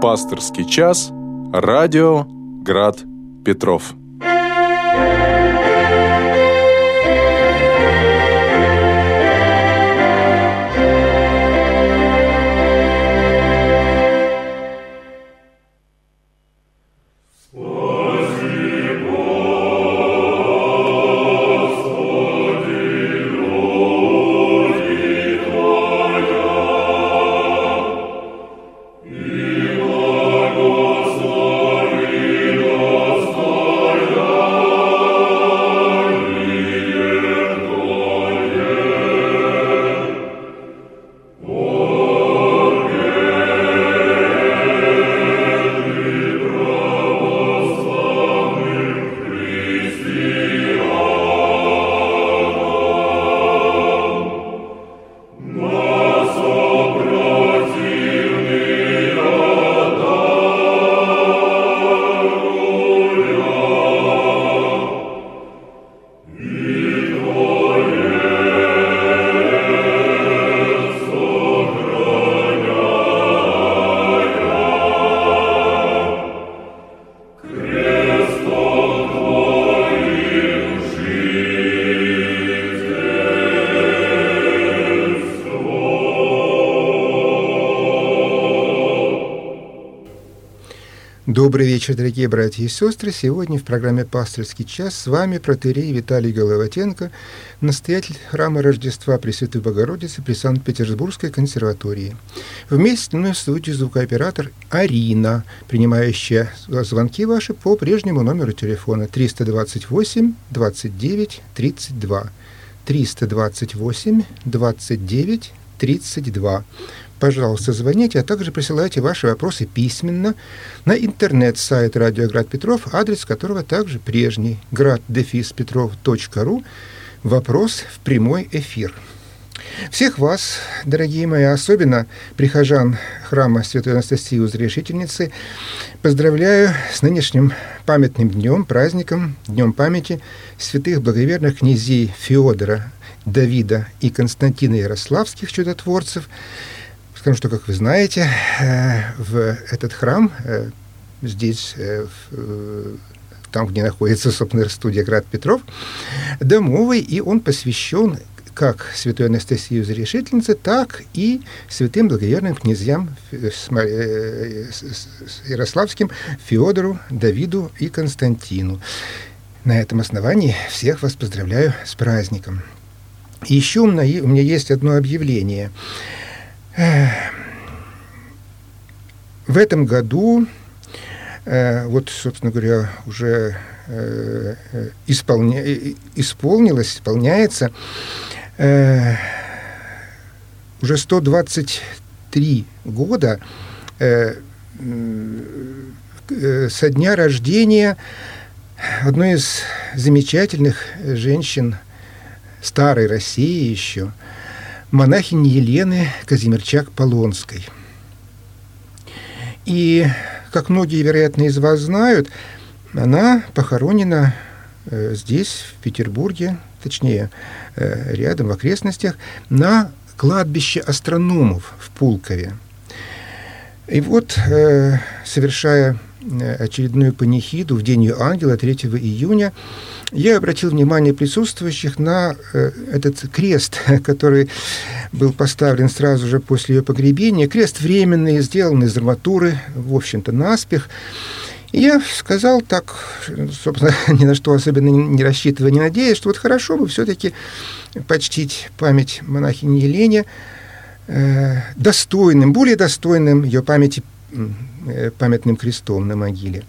Пасторский час. Радио Град Петров. Добрый вечер, дорогие братья и сестры. Сегодня в программе «Пасторский час» с вами протерей Виталий Головатенко, настоятель храма Рождества Пресвятой Богородицы при Санкт-Петербургской консерватории. Вместе в студии звукооператор Арина, принимающая звонки ваши по прежнему номеру телефона 328 29 32. 328 29 32 пожалуйста, звоните, а также присылайте ваши вопросы письменно на интернет-сайт Радиоград Петров, адрес которого также прежний град-петров.ру. Вопрос в прямой эфир. Всех вас, дорогие мои, особенно прихожан храма Святой Анастасии Узрешительницы, поздравляю с нынешним памятным днем, праздником, днем памяти святых благоверных князей Феодора, Давида и Константина Ярославских чудотворцев – Скажу, что, как вы знаете, э, в этот храм э, здесь, э, там, где находится, собственно, студия «Град Петров», домовый, и он посвящен как святой Анастасии Зарешительнице, так и святым благоверным князьям Ярославским Феодору, Давиду и Константину. На этом основании всех вас поздравляю с праздником. Еще у меня есть одно объявление – в этом году, э, вот, собственно говоря, уже э, исполня... исполнилось, исполняется э, уже 123 года со дня рождения одной из замечательных женщин старой России еще – монахини Елены Казимирчак-Полонской. И, как многие, вероятно, из вас знают, она похоронена э, здесь, в Петербурге, точнее, э, рядом, в окрестностях, на кладбище астрономов в Пулкове. И вот, э, совершая э, очередную панихиду в День Ангела 3 июня, я обратил внимание присутствующих на э, этот крест, который был поставлен сразу же после ее погребения. Крест временный, сделан из арматуры, в общем-то, наспех. Я сказал так, собственно, ни на что особенно не рассчитывая, не надеясь, что вот хорошо бы все-таки почтить память монахини Елене достойным, более достойным ее памяти э, памятным крестом на могиле.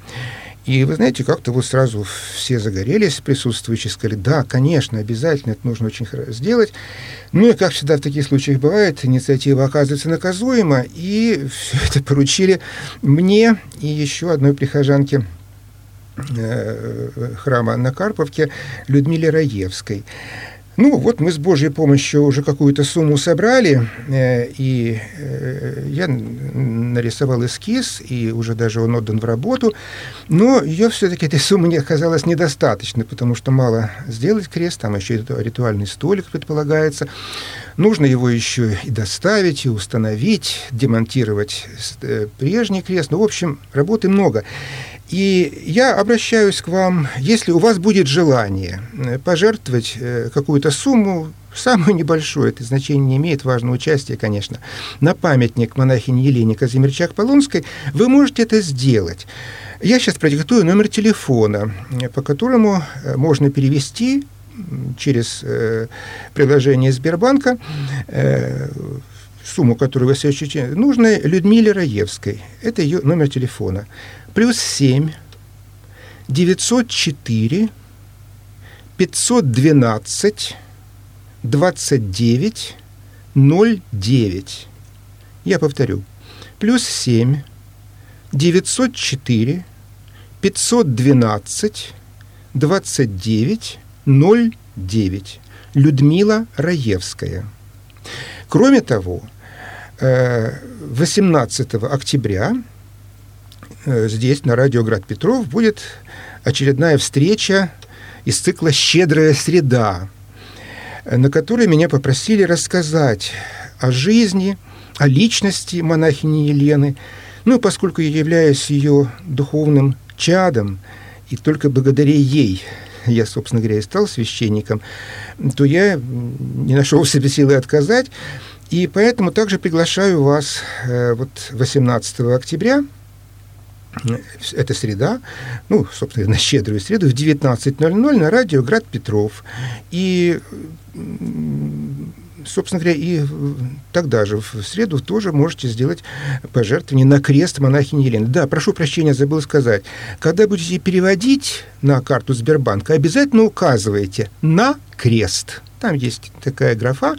И вы знаете, как-то вот сразу все загорелись, присутствующие, сказали, да, конечно, обязательно, это нужно очень сделать. Ну и, как всегда в таких случаях бывает, инициатива оказывается наказуема, и все это поручили мне и еще одной прихожанке э, храма на Карповке Людмиле Раевской. Ну, вот мы с Божьей помощью уже какую-то сумму собрали, э, и э, я нарисовал эскиз, и уже даже он отдан в работу, но ее все-таки этой суммы не оказалось недостаточно, потому что мало сделать крест, там еще ритуальный столик предполагается, нужно его еще и доставить, и установить, демонтировать э, прежний крест, ну, в общем, работы много. И я обращаюсь к вам, если у вас будет желание э, пожертвовать э, какую-то сумму, самую небольшую, это значение не имеет, важное участие, конечно, на памятник монахини Елене Казимирчак-Полонской, вы можете это сделать. Я сейчас продиктую номер телефона, э, по которому можно перевести через э, приложение Сбербанка э, сумму, которую вы себе нужной Людмиле Раевской. Это ее номер телефона плюс 7 904 512 29 09. Я повторю. Плюс 7 904 512 29 09. Людмила Раевская. Кроме того, 18 э, октября Э, здесь, на радио «Град Петров», будет очередная встреча из цикла «Щедрая среда», на которой меня попросили рассказать о жизни, о личности монахини Елены. Ну, поскольку я являюсь ее духовным чадом, и только благодаря ей я, собственно говоря, и стал священником, то я не нашел в себе силы отказать. И поэтому также приглашаю вас э, вот 18 октября – это среда, ну, собственно, на щедрую среду в 19.00 на радио «Град Петров». И собственно говоря, и тогда же, в среду, тоже можете сделать пожертвование на крест монахини Елены. Да, прошу прощения, забыл сказать. Когда будете переводить на карту Сбербанка, обязательно указывайте «на крест». Там есть такая графа.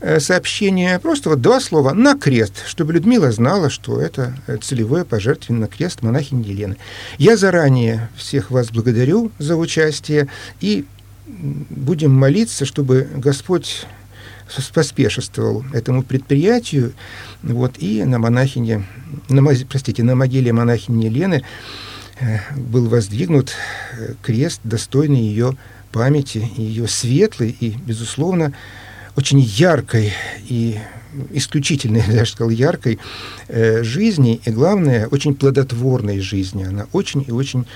Э, сообщение, просто вот два слова «на крест», чтобы Людмила знала, что это целевое пожертвование на крест монахини Елены. Я заранее всех вас благодарю за участие и будем молиться, чтобы Господь поспешествовал этому предприятию, вот, и на монахине, на, простите, на могиле монахини Елены э, был воздвигнут э, крест, достойный ее памяти, ее светлый и, безусловно, очень яркой и исключительной, я даже сказал, яркой э, жизни, и, главное, очень плодотворной жизни. Она очень и очень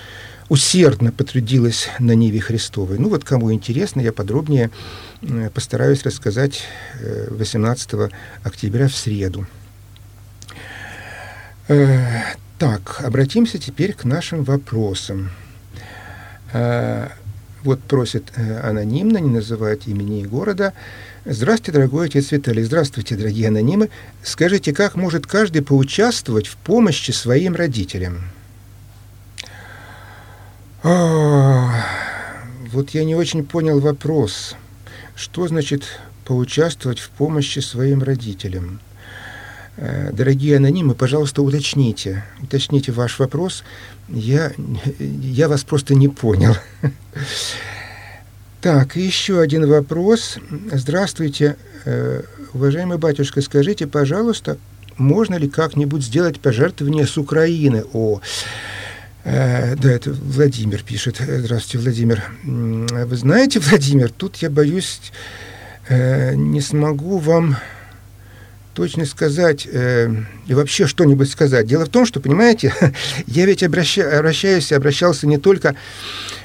усердно потрудилась на Ниве Христовой. Ну вот, кому интересно, я подробнее э, постараюсь рассказать э, 18 октября в среду. Так, обратимся теперь к нашим вопросам. Э, вот просит э, анонимно, не называть имени и города, Здравствуйте, дорогой отец Виталий. Здравствуйте, дорогие анонимы. Скажите, как может каждый поучаствовать в помощи своим родителям? А, вот я не очень понял вопрос. Что значит поучаствовать в помощи своим родителям? Э, дорогие анонимы, пожалуйста, уточните. Уточните ваш вопрос. Я, я вас просто не понял. Так, еще один вопрос. Здравствуйте, э, уважаемый батюшка, скажите, пожалуйста, можно ли как-нибудь сделать пожертвование с Украины? О, э, да, это Владимир пишет. Здравствуйте, Владимир. Вы знаете, Владимир, тут я боюсь, э, не смогу вам точно сказать э, и вообще что-нибудь сказать. Дело в том, что, понимаете, я ведь обраща, обращаюсь, обращался не только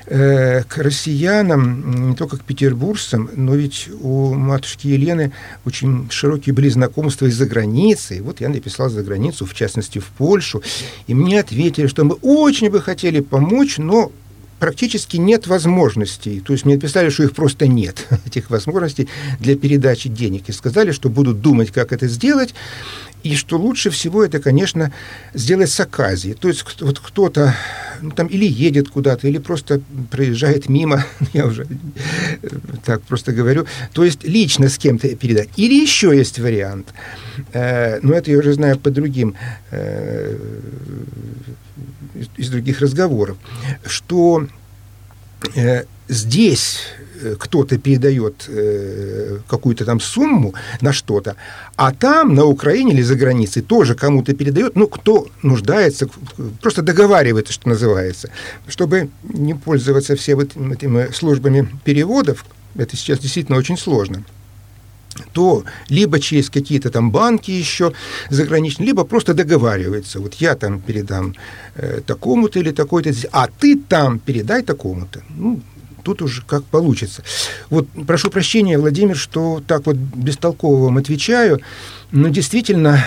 э, к россиянам, не только к петербуржцам, но ведь у матушки Елены очень широкие были знакомства из-за границы. И вот я написал за границу, в частности, в Польшу, и мне ответили, что мы очень бы хотели помочь, но практически нет возможностей. То есть мне написали, что их просто нет, этих возможностей для передачи денег. И сказали, что будут думать, как это сделать, и что лучше всего это, конечно, сделать с оказией. То есть вот кто-то ну, там или едет куда-то, или просто проезжает мимо, я уже так просто говорю, то есть лично с кем-то передать. Или еще есть вариант, э, но это я уже знаю по другим э, из других разговоров, что э, здесь э, кто-то передает э, какую-то там сумму на что-то, а там, на Украине или за границей, тоже кому-то передает, ну, кто нуждается, просто договаривается, что называется, чтобы не пользоваться все вот этими службами переводов, это сейчас действительно очень сложно – то либо через какие-то там банки еще заграничные, либо просто договаривается. Вот я там передам э, такому-то или такой-то, а ты там передай такому-то. Ну, тут уже как получится. Вот прошу прощения, Владимир, что так вот бестолково вам отвечаю, но действительно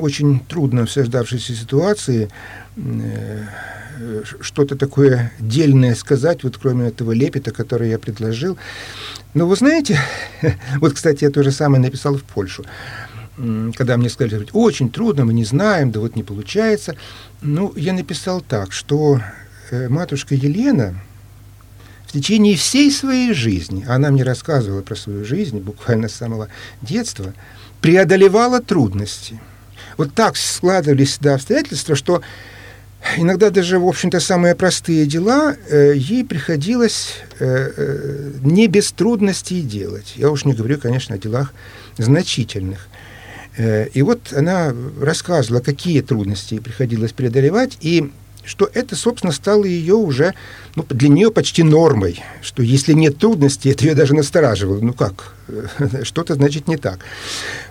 очень трудно в создавшейся ситуации э, что-то такое дельное сказать, вот кроме этого лепета, который я предложил. Но вы знаете, вот, кстати, я то же самое написал в Польшу. Когда мне сказали, очень трудно, мы не знаем, да вот не получается. Ну, я написал так, что э, матушка Елена в течение всей своей жизни, она мне рассказывала про свою жизнь, буквально с самого детства, преодолевала трудности. Вот так складывались да, обстоятельства, что Иногда даже, в общем-то, самые простые дела э, ей приходилось э, э, не без трудностей делать. Я уж не говорю, конечно, о делах значительных. Э, и вот она рассказывала, какие трудности ей приходилось преодолевать, и что это, собственно, стало ее уже, ну, для нее почти нормой, что если нет трудностей, это ее даже настораживало. Ну как, что-то значит не так.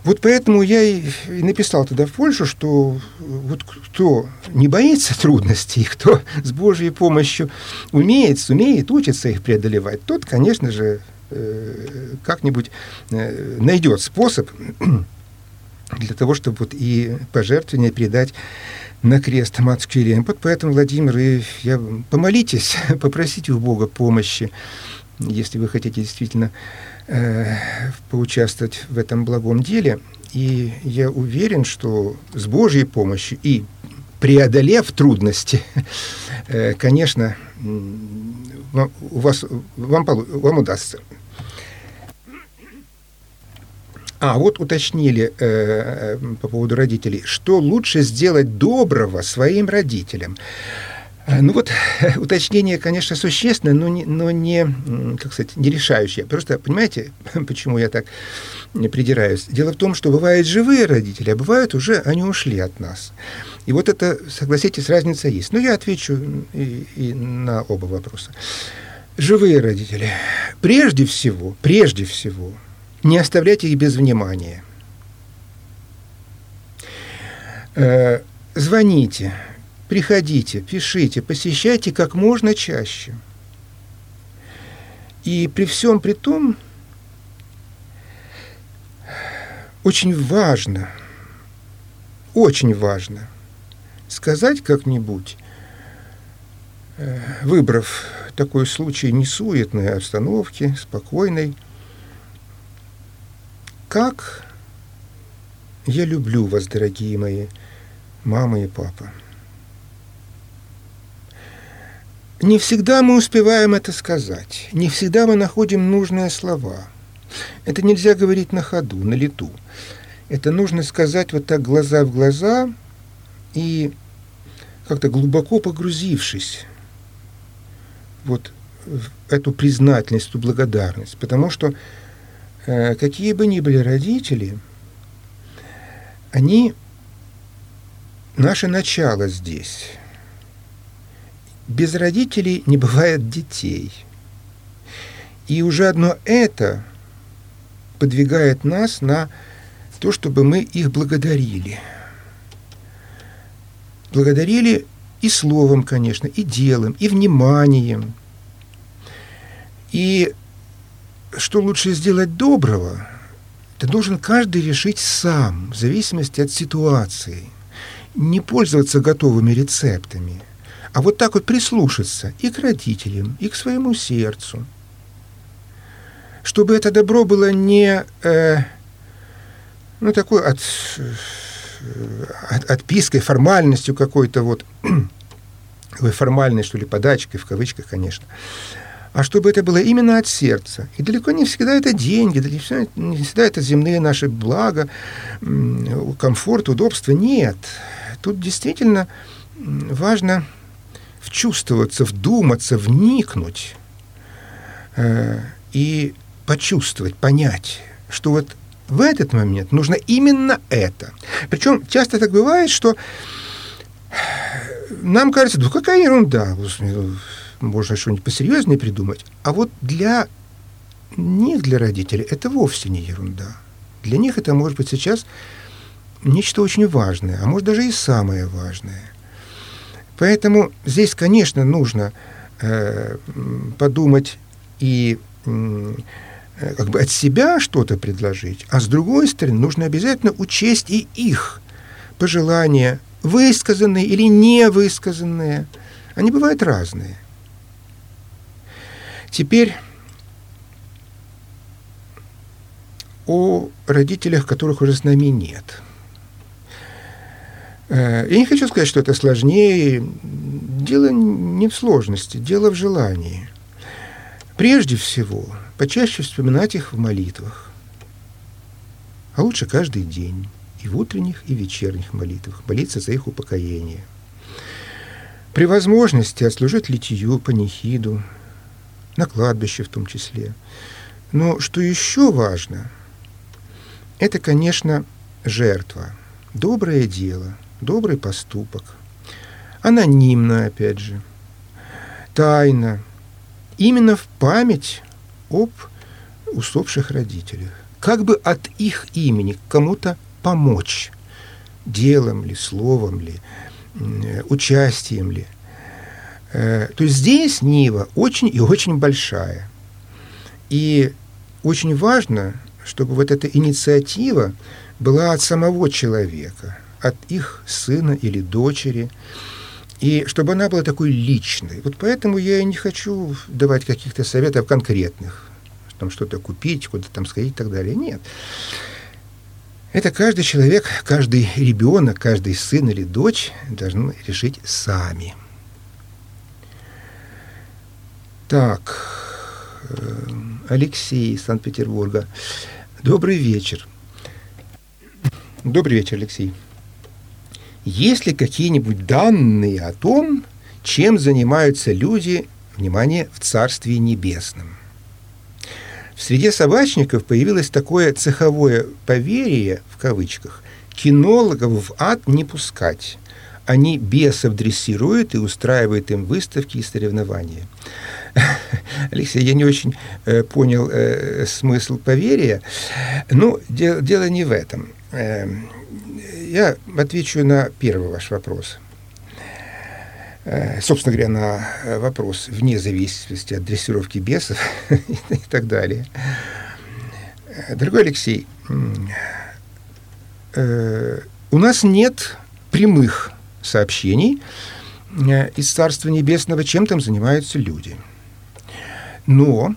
Вот поэтому я и написал тогда в Польшу, что вот кто не боится трудностей, кто с Божьей помощью умеет, сумеет, учится их преодолевать, тот, конечно же, э, как-нибудь э, найдет способ для того, чтобы вот и пожертвования передать на крест Матушки Елены. Вот поэтому, Владимир, и я, помолитесь, попросите у Бога помощи, если вы хотите действительно э, поучаствовать в этом благом деле. И я уверен, что с Божьей помощью и преодолев трудности, э, конечно, у вас, вам, вам удастся. А, вот уточнили э, э, по поводу родителей, что лучше сделать доброго своим родителям. Э, ну вот уточнение, конечно, существенное, но не, но не, как сказать, не решающее. Просто, понимаете, почему я так придираюсь? Дело в том, что бывают живые родители, а бывают уже они ушли от нас. И вот это, согласитесь, разница есть. Но я отвечу и, и на оба вопроса. Живые родители. Прежде всего, прежде всего, не оставляйте их без внимания. Э, звоните, приходите, пишите, посещайте как можно чаще. И при всем при том, очень важно, очень важно сказать как-нибудь, э, выбрав такой случай несуетной обстановки, спокойной, как я люблю вас, дорогие мои мама и папа. Не всегда мы успеваем это сказать, не всегда мы находим нужные слова. Это нельзя говорить на ходу, на лету. Это нужно сказать вот так глаза в глаза и как-то глубоко погрузившись вот в эту признательность, эту благодарность. Потому что какие бы ни были родители, они наше начало здесь. Без родителей не бывает детей. И уже одно это подвигает нас на то, чтобы мы их благодарили. Благодарили и словом, конечно, и делом, и вниманием. И что лучше сделать доброго, это должен каждый решить сам, в зависимости от ситуации. Не пользоваться готовыми рецептами, а вот так вот прислушаться и к родителям, и к своему сердцу. Чтобы это добро было не э, ну, такой от, э, от, отпиской, формальностью какой-то вот, формальной, что ли, подачкой, в кавычках, конечно, а чтобы это было именно от сердца. И далеко не всегда это деньги, далеко не всегда это земные наши блага, комфорт, удобство. Нет. Тут действительно важно вчувствоваться, вдуматься, вникнуть э, и почувствовать, понять, что вот в этот момент нужно именно это. Причем часто так бывает, что нам кажется, ну какая ерунда, можно что-нибудь посерьезнее придумать. А вот для них, для родителей, это вовсе не ерунда. Для них это может быть сейчас нечто очень важное, а может даже и самое важное. Поэтому здесь, конечно, нужно э, подумать и э, как бы от себя что-то предложить, а с другой стороны нужно обязательно учесть и их пожелания, высказанные или невысказанные. Они бывают разные. Теперь о родителях, которых уже с нами нет. Э, я не хочу сказать, что это сложнее. Дело не в сложности, дело в желании. Прежде всего, почаще вспоминать их в молитвах. А лучше каждый день, и в утренних, и вечерних молитвах, молиться за их упокоение. При возможности отслужить литию, панихиду, на кладбище в том числе. Но что еще важно, это, конечно, жертва, доброе дело, добрый поступок. Анонимно, опять же, тайно, именно в память об усопших родителях. Как бы от их имени кому-то помочь, делом ли, словом ли, участием ли – Э, то есть здесь Нива очень и очень большая. И очень важно, чтобы вот эта инициатива была от самого человека, от их сына или дочери, и чтобы она была такой личной. Вот поэтому я и не хочу давать каких-то советов конкретных, там что-то купить, куда-то там сходить и так далее. Нет. Это каждый человек, каждый ребенок, каждый сын или дочь должны решить сами – Так, э, Алексей из Санкт-Петербурга. Добрый вечер. Добрый вечер, Алексей. Есть ли какие-нибудь данные о том, чем занимаются люди, внимание, в Царстве Небесном? В среде собачников появилось такое цеховое поверье, в кавычках, кинологов в ад не пускать. Они бесов дрессируют и устраивают им выставки и соревнования. Алексей, я не очень э, понял э, смысл поверия. Ну, де, дело не в этом. Э, я отвечу на первый ваш вопрос. Э, собственно говоря, на вопрос вне зависимости от дрессировки бесов и так далее. Дорогой Алексей, э, у нас нет прямых сообщений э, из Царства Небесного, чем там занимаются люди – но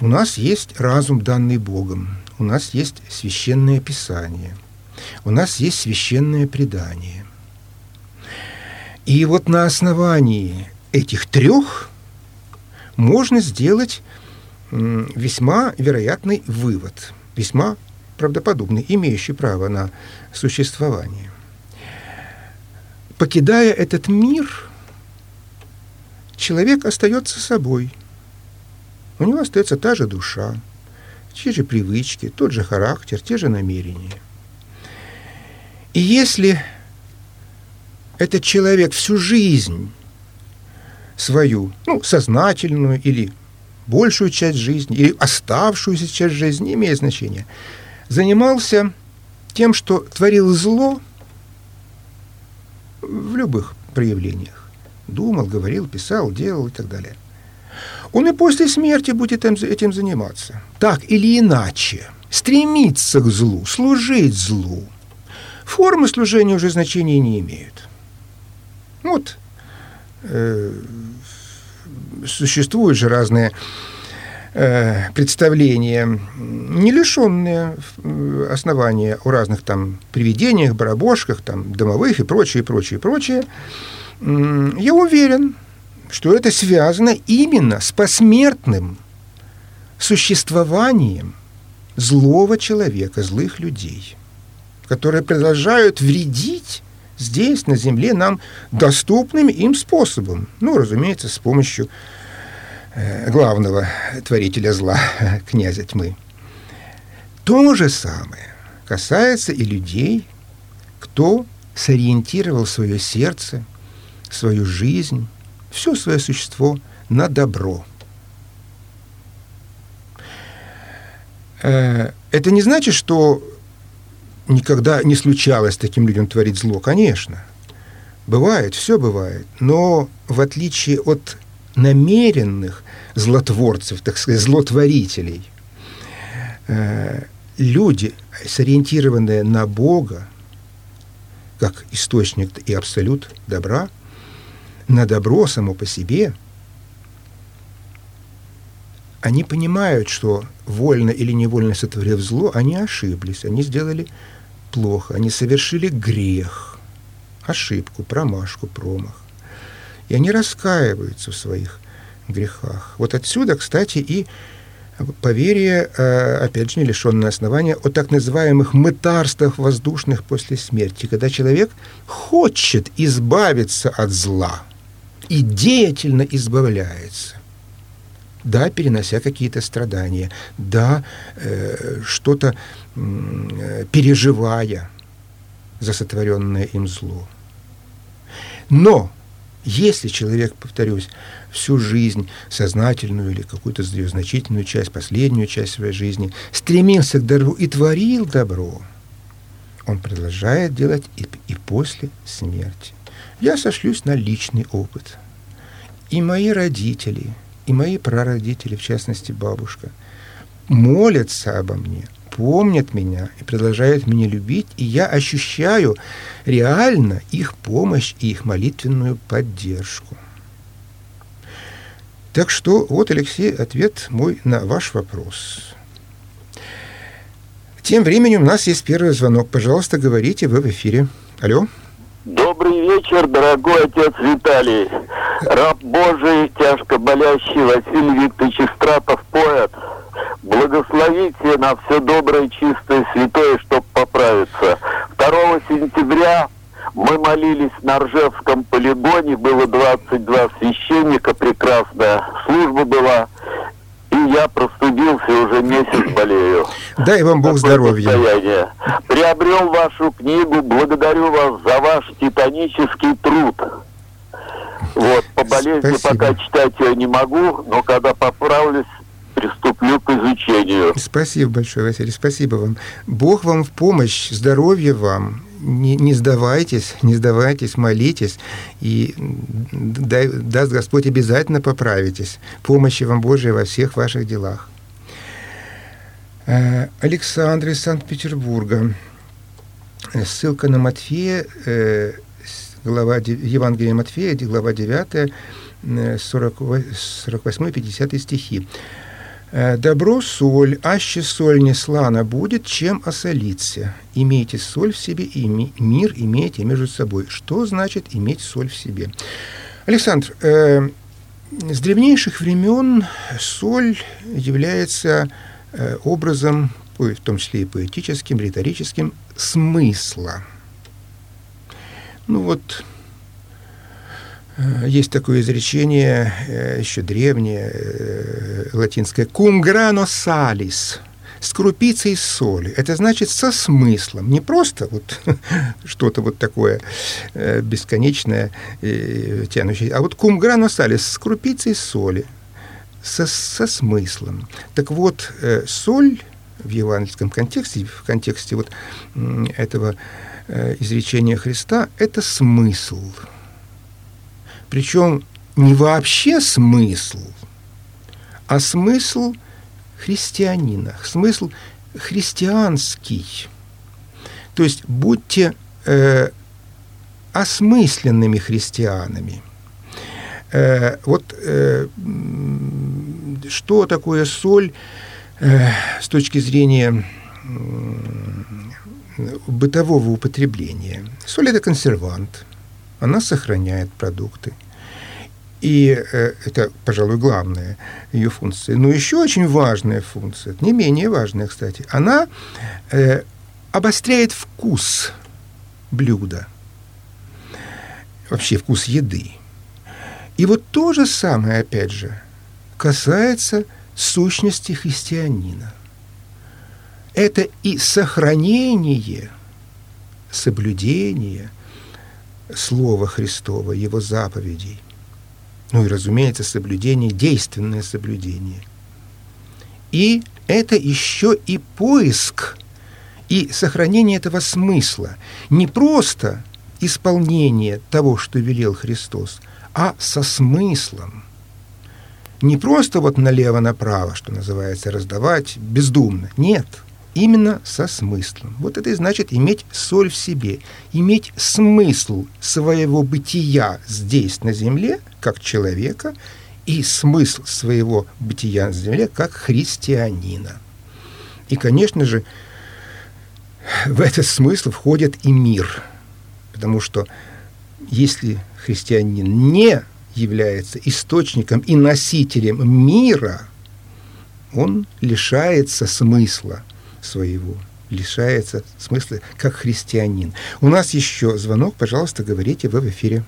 у нас есть разум, данный Богом, у нас есть священное писание, у нас есть священное предание. И вот на основании этих трех можно сделать весьма вероятный вывод, весьма правдоподобный, имеющий право на существование. Покидая этот мир, человек остается собой – у него остается та же душа, те же привычки, тот же характер, те же намерения. И если этот человек всю жизнь свою, ну, сознательную или большую часть жизни, или оставшуюся часть жизни, не имеет значения, занимался тем, что творил зло в любых проявлениях. Думал, говорил, писал, делал и так далее он и после смерти будет этим заниматься. Так или иначе. Стремиться к злу, служить злу. Формы служения уже значения не имеют. Вот э, существуют же разные э, представления, не лишенные э, основания о разных там привидениях, барабошках, там, домовых и прочее, прочее, прочее. Я уверен, что это связано именно с посмертным существованием злого человека, злых людей, которые продолжают вредить здесь, на земле, нам доступным им способом. Ну, разумеется, с помощью э, главного творителя зла, князя тьмы. То же самое касается и людей, кто сориентировал свое сердце, свою жизнь, все свое существо на добро. Э, это не значит, что никогда не случалось таким людям творить зло, конечно. Бывает, все бывает. Но в отличие от намеренных злотворцев, так сказать, злотворителей, э, люди, сориентированные на Бога, как источник и абсолют добра, на добро само по себе, они понимают, что вольно или невольно сотворив зло, они ошиблись, они сделали плохо, они совершили грех, ошибку, промашку, промах. И они раскаиваются в своих грехах. Вот отсюда, кстати, и поверие, э, опять же, не лишенное основания, о так называемых мытарствах воздушных после смерти, когда человек хочет избавиться от зла и деятельно избавляется. Да, перенося какие-то страдания, да, э, что-то э, переживая за сотворенное им зло. Но если человек, повторюсь, всю жизнь, сознательную или какую-то значительную часть, последнюю часть своей жизни, стремился к добру и творил добро, он продолжает делать и, и после смерти. Я сошлюсь на личный опыт. И мои родители, и мои прародители, в частности бабушка, молятся обо мне, помнят меня и продолжают меня любить, и я ощущаю реально их помощь и их молитвенную поддержку. Так что вот, Алексей, ответ мой на ваш вопрос. Тем временем у нас есть первый звонок. Пожалуйста, говорите, вы в эфире. Алло. Добрый вечер, дорогой отец Виталий. Раб Божий, тяжко болящий Василий Викторович Стратов, поэт. Благословите на все доброе, чистое, святое, чтобы поправиться. 2 сентября мы молились на Ржевском полигоне, было 22 священника, прекрасная служба была. Я простудился, уже месяц болею. Дай вам Бог здоровья. Состояние. Приобрел вашу книгу, благодарю вас за ваш титанический труд. Вот, по болезни Спасибо. пока читать я не могу, но когда поправлюсь, приступлю к изучению. Спасибо большое, Василий, спасибо вам. Бог вам в помощь, здоровья вам не, не сдавайтесь, не сдавайтесь, молитесь, и дай, даст Господь обязательно поправитесь. Помощи вам Божия во всех ваших делах. Э, Александр из Санкт-Петербурга. Ссылка на Матфея, э, глава, Евангелие Матфея, глава 9, 48-50 стихи. Э, «Добро соль, аще соль не слана будет, чем осолиться. Имейте соль в себе, и мир имейте между собой». Что значит иметь соль в себе? Александр, э, с древнейших времен соль является э, образом, в том числе и поэтическим, риторическим, смысла. Ну вот, есть такое изречение, э, еще древнее, э, латинское «cum grano salis», с крупицей соли. Это значит со смыслом, не просто вот что-то вот такое бесконечное, тянущее, а вот cum grano salis, с крупицей соли, со, со смыслом. Так вот, соль в евангельском контексте, в контексте вот этого изречения Христа, это смысл – причем не вообще смысл, а смысл христианина, смысл христианский. То есть будьте э, осмысленными христианами. Э, вот э, что такое соль э, с точки зрения э, бытового употребления? Соль это консервант, она сохраняет продукты. И э, это, пожалуй, главная ее функция. Но еще очень важная функция, не менее важная, кстати, она э, обостряет вкус блюда. вообще вкус еды. И вот то же самое, опять же, касается сущности христианина. Это и сохранение, соблюдение Слова Христова, Его заповедей. Ну и, разумеется, соблюдение, действенное соблюдение. И это еще и поиск и сохранение этого смысла. Не просто исполнение того, что велел Христос, а со смыслом. Не просто вот налево-направо, что называется, раздавать бездумно. Нет, именно со смыслом. Вот это и значит иметь соль в себе, иметь смысл своего бытия здесь, на земле, как человека, и смысл своего бытия на земле, как христианина. И, конечно же, в этот смысл входит и мир, потому что если христианин не является источником и носителем мира, он лишается смысла своего, лишается смысла как христианин. У нас еще звонок, пожалуйста, говорите, вы в эфире.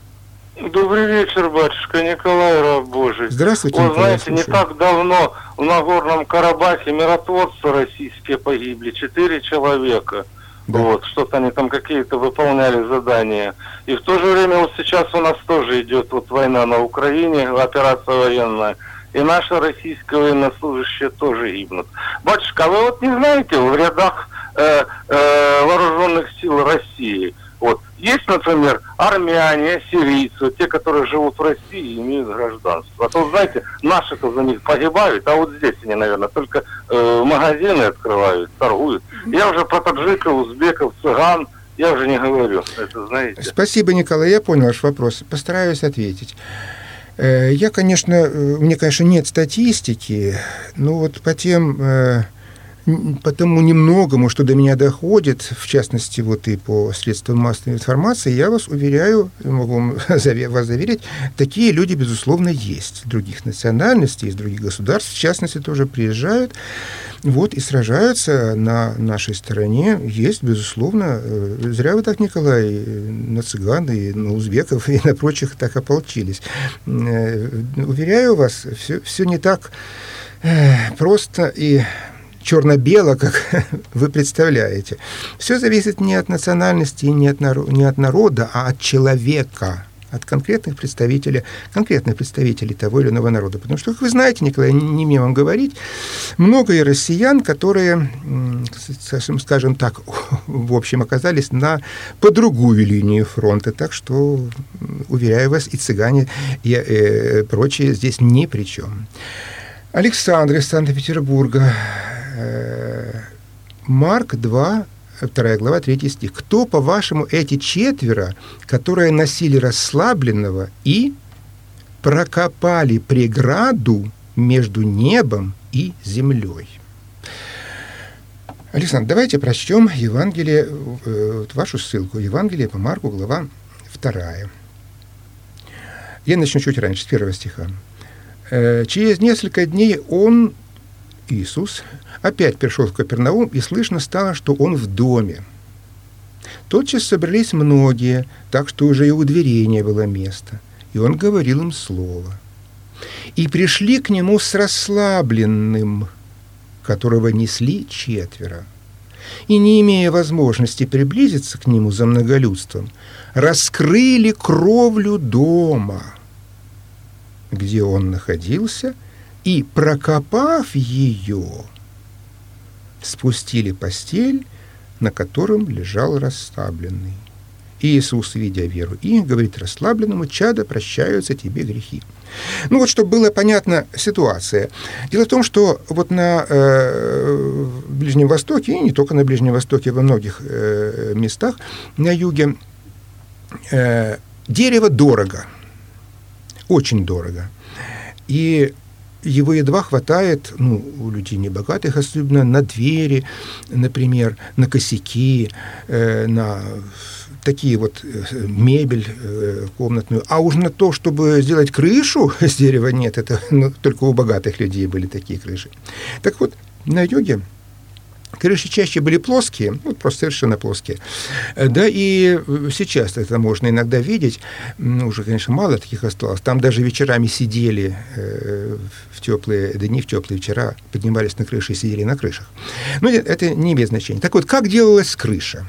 Добрый вечер, батюшка Николай, раб Божий. Здравствуйте, Вы Николай, знаете, не так давно в Нагорном Карабахе миротворцы российские погибли, четыре человека. Да. Вот, что-то они там какие-то выполняли задания. И в то же время вот сейчас у нас тоже идет вот война на Украине, операция военная. И наши российские военнослужащие тоже гибнут. Батюшка, а вы вот не знаете в рядах э, э, вооруженных сил России – вот. Есть, например, армяне, сирийцы, те, которые живут в России и имеют гражданство. А то, знаете, наши-то за них погибают, а вот здесь они, наверное, только э, магазины открывают, торгуют. Я уже про таджиков, узбеков, цыган, я уже не говорю, это знаете. Спасибо, Николай, я понял ваш вопрос. Постараюсь ответить. Э, я, конечно, э, мне, конечно, нет статистики, но вот по тем э, по тому немногому, что до меня доходит, в частности, вот и по средствам массовой информации, я вас уверяю, могу вас заверить, такие люди, безусловно, есть. Других национальностей, из других государств, в частности, тоже приезжают вот, и сражаются на нашей стороне. Есть, безусловно. Э, зря вы так, Николай, на цыган и на узбеков и на прочих так ополчились. Э, уверяю вас, все, все не так э, просто и черно-бело, как вы представляете. Все зависит не от национальности, не от, народ, не от народа, а от человека от конкретных представителей, конкретных представителей того или иного народа. Потому что, как вы знаете, Николай, не мне вам говорить, много и россиян, которые, скажем так, в общем, оказались на, по другую линию фронта. Так что, уверяю вас, и цыгане, и э, прочие здесь ни при чем. Александр из Санкт-Петербурга. Э, Марк 2, 2 глава, 3 стих. «Кто, по-вашему, эти четверо, которые носили расслабленного и прокопали преграду между небом и землей?» Александр, давайте прочтем Евангелие, э, вашу ссылку, Евангелие по Марку, глава 2. Я начну чуть раньше, с первого стиха. «Э, «Через несколько дней он, Иисус, Опять пришел в Капернаум, и слышно стало, что он в доме. Тотчас собрались многие, так что уже и у дверей не было места. И он говорил им слово. И пришли к нему с расслабленным, которого несли четверо. И, не имея возможности приблизиться к нему за многолюдством, раскрыли кровлю дома, где он находился, и, прокопав ее, спустили постель, на котором лежал расслабленный. Иисус, видя веру их, говорит расслабленному, чадо, прощаются тебе грехи. Ну вот, чтобы было понятна ситуация. Дело в том, что вот на э, Ближнем Востоке, и не только на Ближнем Востоке, во многих э, местах на юге, э, дерево дорого, очень дорого. И его едва хватает, ну, у людей небогатых особенно, на двери, например, на косяки, э, на такие вот э, мебель э, комнатную. А уж на то, чтобы сделать крышу с дерева, нет, это ну, только у богатых людей были такие крыши. Так вот, на юге Крыши чаще были плоские, ну, просто совершенно плоские. Да, и сейчас это можно иногда видеть, ну, уже, конечно, мало таких осталось. Там даже вечерами сидели э, в теплые дни, в теплые вечера, поднимались на крыши и сидели на крышах. Ну, это не имеет значения. Так вот, как делалась крыша?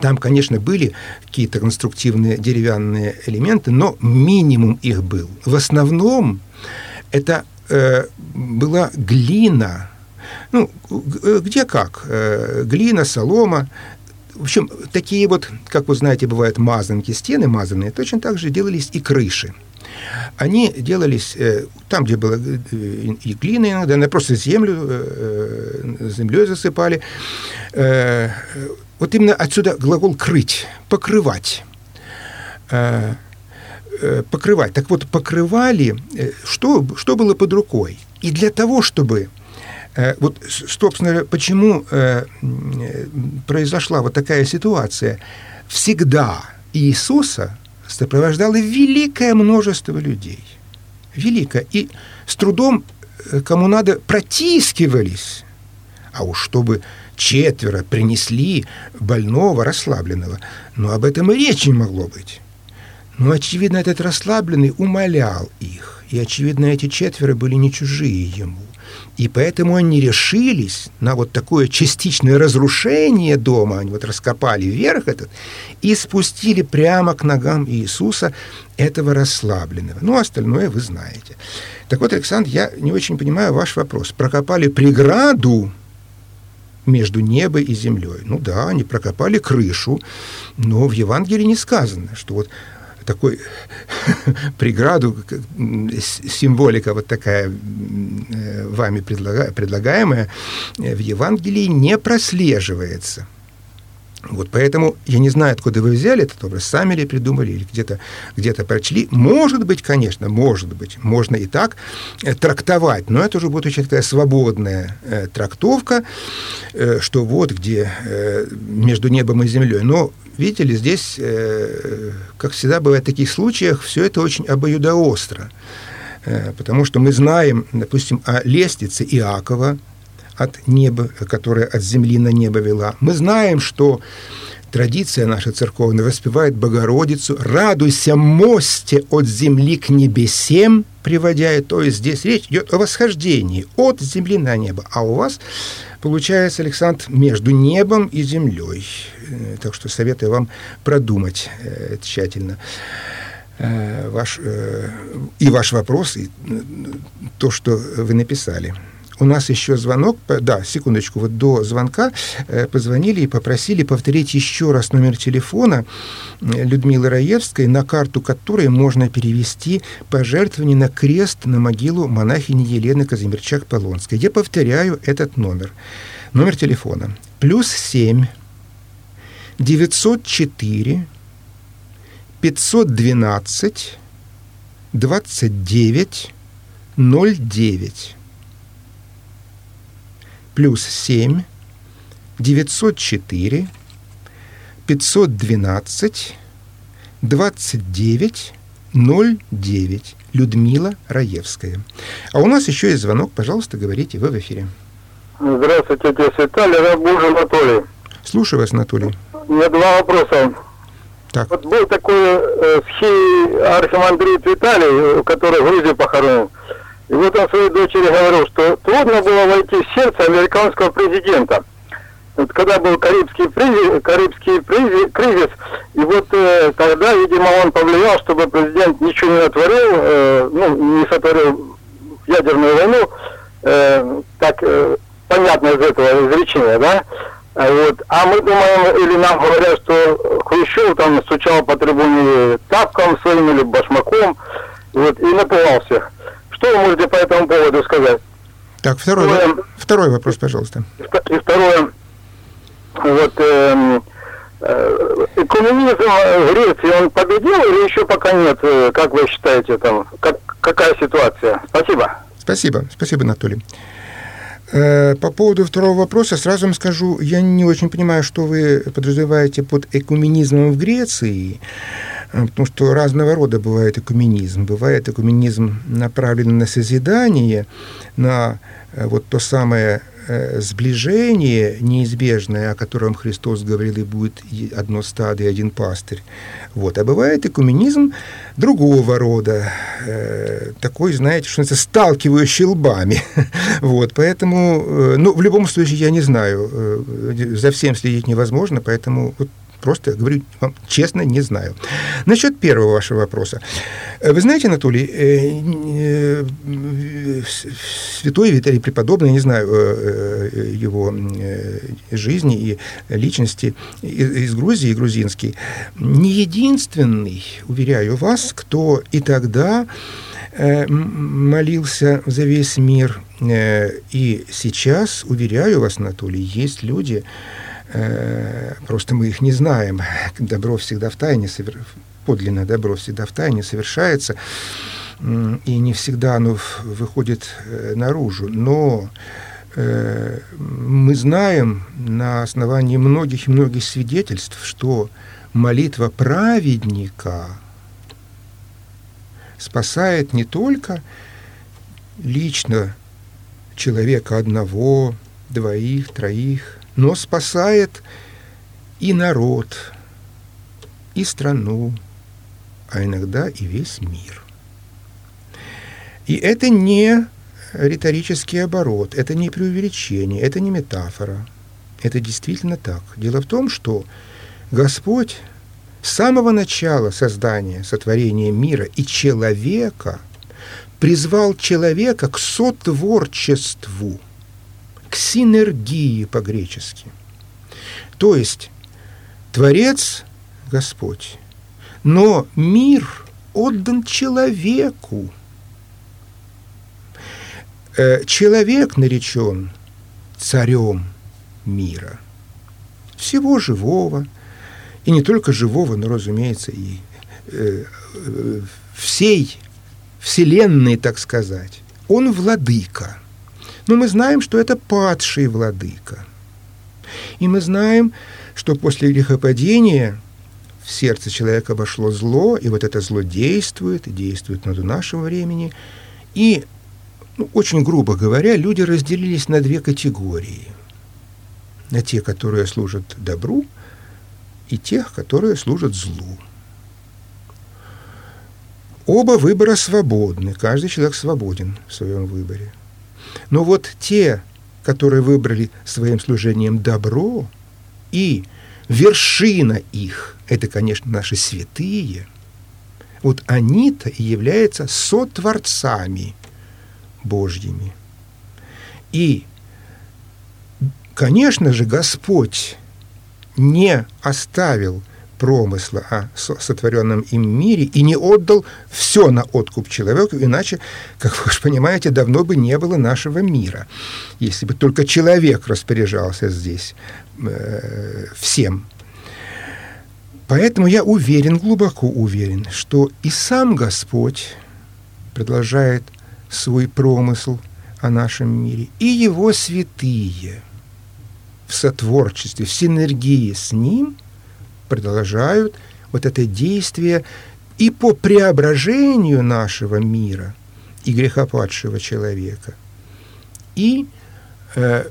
Там, конечно, были какие-то конструктивные деревянные элементы, но минимум их был. В основном это э, была глина, ну, где как, э, глина, солома, в общем, такие вот, как вы знаете, бывают мазанки, стены мазанные, точно так же делались и крыши. Они делались э, там, где было э, и глина иногда, на просто землю, землей засыпали. Вот именно отсюда глагол «крыть», «покрывать». Покрывать. Так вот, покрывали, что, что было под рукой? И для того, чтобы вот, собственно, почему э, произошла вот такая ситуация? Всегда Иисуса сопровождало великое множество людей. Великое. И с трудом, э, кому надо, протискивались. А уж чтобы четверо принесли больного, расслабленного. Но об этом и речи не могло быть. Но, очевидно, этот расслабленный умолял их. И, очевидно, эти четверо были не чужие ему. И поэтому они решились на вот такое частичное разрушение дома, они вот раскопали верх этот и спустили прямо к ногам Иисуса этого расслабленного. Ну, остальное вы знаете. Так вот, Александр, я не очень понимаю ваш вопрос. Прокопали преграду между небом и землей. Ну да, они прокопали крышу, но в Евангелии не сказано, что вот такой преграду, символика вот такая э, вами предлагаемая э, в Евангелии не прослеживается. Вот поэтому я не знаю, откуда вы взяли этот образ, сами ли придумали или где-то где прочли. Может быть, конечно, может быть, можно и так э, трактовать, но это уже будет очень такая свободная э, трактовка, э, что вот где э, между небом и землей. Но видите ли, здесь, э, как всегда бывает в таких случаях, все это очень обоюдоостро. Э, потому что мы знаем, допустим, о лестнице Иакова, от неба, которая от земли на небо вела. Мы знаем, что традиция наша церковная воспевает Богородицу «Радуйся, мосте от земли к небесем», приводя, то есть здесь речь идет о восхождении от земли на небо. А у вас получается, Александр, между небом и землей. Э, так что советую вам продумать э, тщательно э, ваш, и ваш вопрос, и то, что вы написали у нас еще звонок, да, секундочку, вот до звонка э, позвонили и попросили повторить еще раз номер телефона э, Людмилы Раевской, на карту которой можно перевести пожертвование на крест на могилу монахини Елены Казимирчак-Полонской. Я повторяю этот номер. Номер телефона. Плюс 7 904 512 29 09 плюс 7 904 512 29 09. Людмила Раевская. А у нас еще есть звонок. Пожалуйста, говорите, вы в эфире. Здравствуйте, отец Виталий, Рабуж Анатолий. Слушаю вас, Анатолий. У меня два вопроса. Так. Вот был такой э, архимандрит Виталий, который в Грузии похоронен. И вот он своей дочери говорил, что трудно было войти в сердце американского президента. Вот когда был Карибский, кризис, Карибский кризис, и вот э, тогда, видимо, он повлиял, чтобы президент ничего не натворил, э, ну, не сотворил ядерную войну, э, так э, понятно из этого изречения, да? А вот. А мы думаем, или нам говорят, что Хрущев там стучал по трибуне тапком своим или башмаком, вот, и напугал всех. Что вы можете по этому поводу сказать? Так, второй, второе, второй вопрос, пожалуйста. И второе, вот э, э, коммунизм в Греции, он победил или еще пока нет? Э, как вы считаете, там, как, какая ситуация? Спасибо. Спасибо, спасибо, Анатолий. Э, по поводу второго вопроса сразу вам скажу, я не очень понимаю, что вы подразумеваете под экуменизмом в Греции. Э, потому что разного рода бывает экуменизм. Бывает экуменизм направленный на созидание, на э, вот то самое э, сближение неизбежное, о котором Христос говорил, и будет одно стадо и один пастырь. Вот. А бывает экуменизм другого рода, э, такой, знаете, что называется, сталкивающий лбами. вот. Поэтому, э, ну, в любом случае, я не знаю, э, за всем следить невозможно, поэтому вот Просто говорю вам честно, не знаю. Насчет первого вашего вопроса. Э, вы знаете, Анатолий, э, э, святой Виталий Преподобный, не знаю его жизни и личности из Грузии, грузинский, не единственный, уверяю вас, кто и тогда молился за весь мир. И сейчас, уверяю вас, Анатолий, есть люди, Э, просто мы их не знаем. Добро всегда в тайне, подлинное добро всегда в тайне совершается, и не всегда оно выходит э, наружу. Но э, мы знаем на основании многих и многих свидетельств, что молитва праведника спасает не только лично человека одного, двоих, троих, но спасает и народ, и страну, а иногда и весь мир. И это не риторический оборот, это не преувеличение, это не метафора. Это действительно так. Дело в том, что Господь с самого начала создания, сотворения мира и человека призвал человека к сотворчеству – к синергии по-гречески. То есть Творец – Господь, но мир отдан человеку. Э, человек наречен царем мира, всего живого, и не только живого, но, разумеется, и э, э, всей Вселенной, так сказать. Он владыка – но мы знаем, что это падший владыка. И мы знаем, что после грехопадения в сердце человека вошло зло, и вот это зло действует, действует до нашего времени. И, ну, очень грубо говоря, люди разделились на две категории. На те, которые служат добру, и тех, которые служат злу. Оба выбора свободны, каждый человек свободен в своем выборе. Но вот те, которые выбрали своим служением добро, и вершина их, это, конечно, наши святые, вот они-то и являются сотворцами Божьими. И, конечно же, Господь не оставил промысла о сотворенном им мире и не отдал все на откуп человеку, иначе, как вы уж понимаете, давно бы не было нашего мира, если бы только человек распоряжался здесь э, всем. Поэтому я уверен, глубоко уверен, что и сам Господь продолжает свой промысл о нашем мире, и его святые в сотворчестве, в синергии с Ним – продолжают вот это действие и по преображению нашего мира и грехопадшего человека, и э,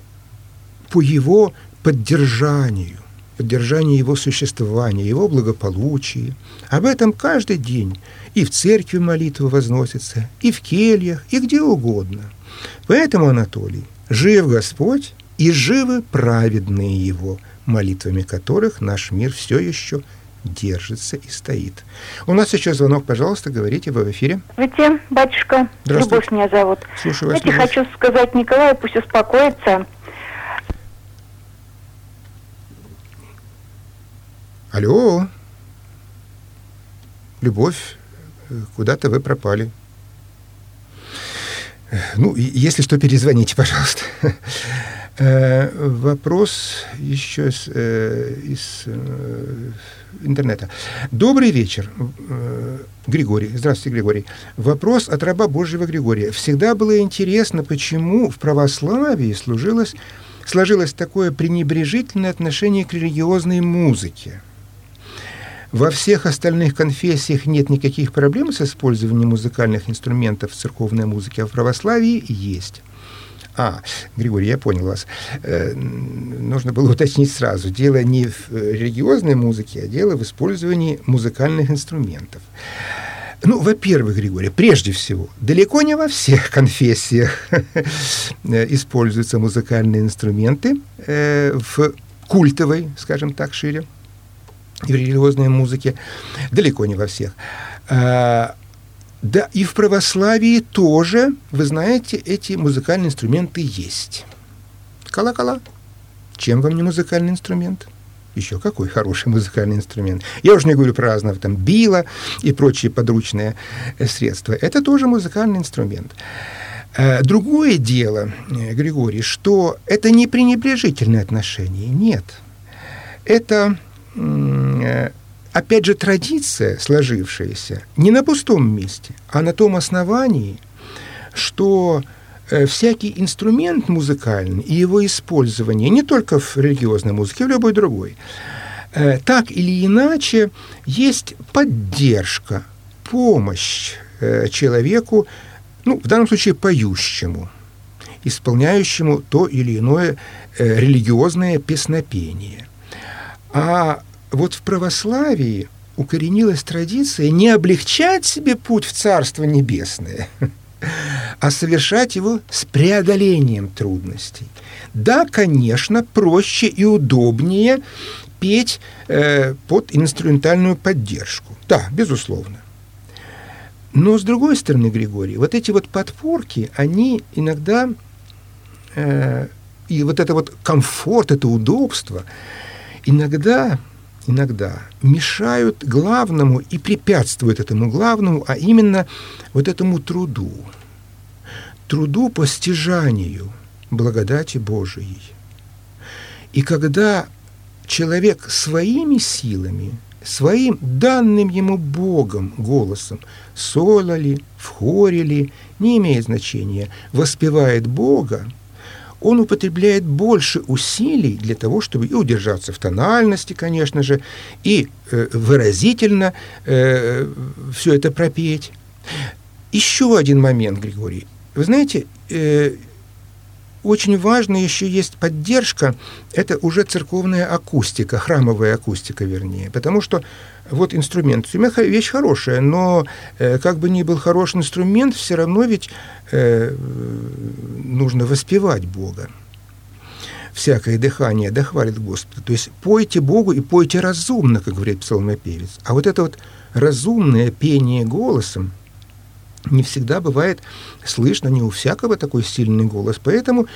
по его поддержанию, поддержанию его существования, его благополучия. Об этом каждый день и в церкви молитвы возносятся, и в кельях, и где угодно. Поэтому, Анатолий, жив Господь, и живы праведные Его, молитвами которых наш мир все еще держится и стоит. У нас еще звонок, пожалуйста, говорите, вы в эфире. Здравствуйте, батюшка. Любовь меня зовут. Слушаю вас. Знаете, хочу сказать Николаю, пусть успокоится. Алло. Любовь, куда-то вы пропали. Ну, если что, перезвоните, пожалуйста. Э, вопрос еще из, э, из э, интернета. Добрый вечер, Григорий. Здравствуйте, Григорий. Вопрос от раба Божьего Григория. Всегда было интересно, почему в православии служилось, сложилось такое пренебрежительное отношение к религиозной музыке. Во всех остальных конфессиях нет никаких проблем с использованием музыкальных инструментов в церковной музыке, а в православии есть. А, Григорий, я понял вас. Э, нужно было уточнить сразу. Дело не в э, религиозной музыке, а дело в использовании музыкальных инструментов. Ну, во-первых, Григорий, прежде всего, далеко не во всех конфессиях используются музыкальные инструменты в культовой, скажем так, шире, в религиозной музыке. Далеко не во всех. А, да, и в православии тоже, вы знаете, эти музыкальные инструменты есть. Колокола. Чем вам не музыкальный инструмент? Еще какой хороший музыкальный инструмент. Я уже не говорю про разного там била и прочие подручные э, средства. Это тоже музыкальный инструмент. Э, другое дело, э, Григорий, что это не пренебрежительное отношение. Нет. Это опять же, традиция, сложившаяся, не на пустом месте, а на том основании, что э, всякий инструмент музыкальный и его использование не только в религиозной музыке, в любой другой, э, так или иначе есть поддержка, помощь э, человеку, ну, в данном случае поющему, исполняющему то или иное религиозное песнопение. А вот в православии укоренилась традиция не облегчать себе путь в Царство Небесное, а совершать его с преодолением трудностей. Да, конечно, проще и удобнее петь э, под инструментальную поддержку. Да, безусловно. Но, с другой стороны, Григорий, вот эти вот подпорки, они иногда, э, и вот это вот комфорт, это удобство, иногда иногда мешают главному и препятствуют этому главному, а именно вот этому труду, труду постижанию благодати Божией. И когда человек своими силами, своим данным ему Богом голосом, соло ли, в хоре ли, не имеет значения, воспевает Бога, он употребляет больше усилий для того, чтобы и удержаться в тональности, конечно же, и э, выразительно э, все это пропеть. Еще один момент, Григорий. Вы знаете, э, очень важно еще есть поддержка, это уже церковная акустика, храмовая акустика, вернее, потому что вот инструмент, инструмент вещь хорошая, но э, как бы ни был хороший инструмент, все равно ведь э, нужно воспевать Бога. Всякое дыхание дохвалит Господа. То есть пойте Богу и пойте разумно, как говорит псалмопевец. А вот это вот разумное пение голосом, не всегда бывает слышно, не у всякого такой сильный голос. Поэтому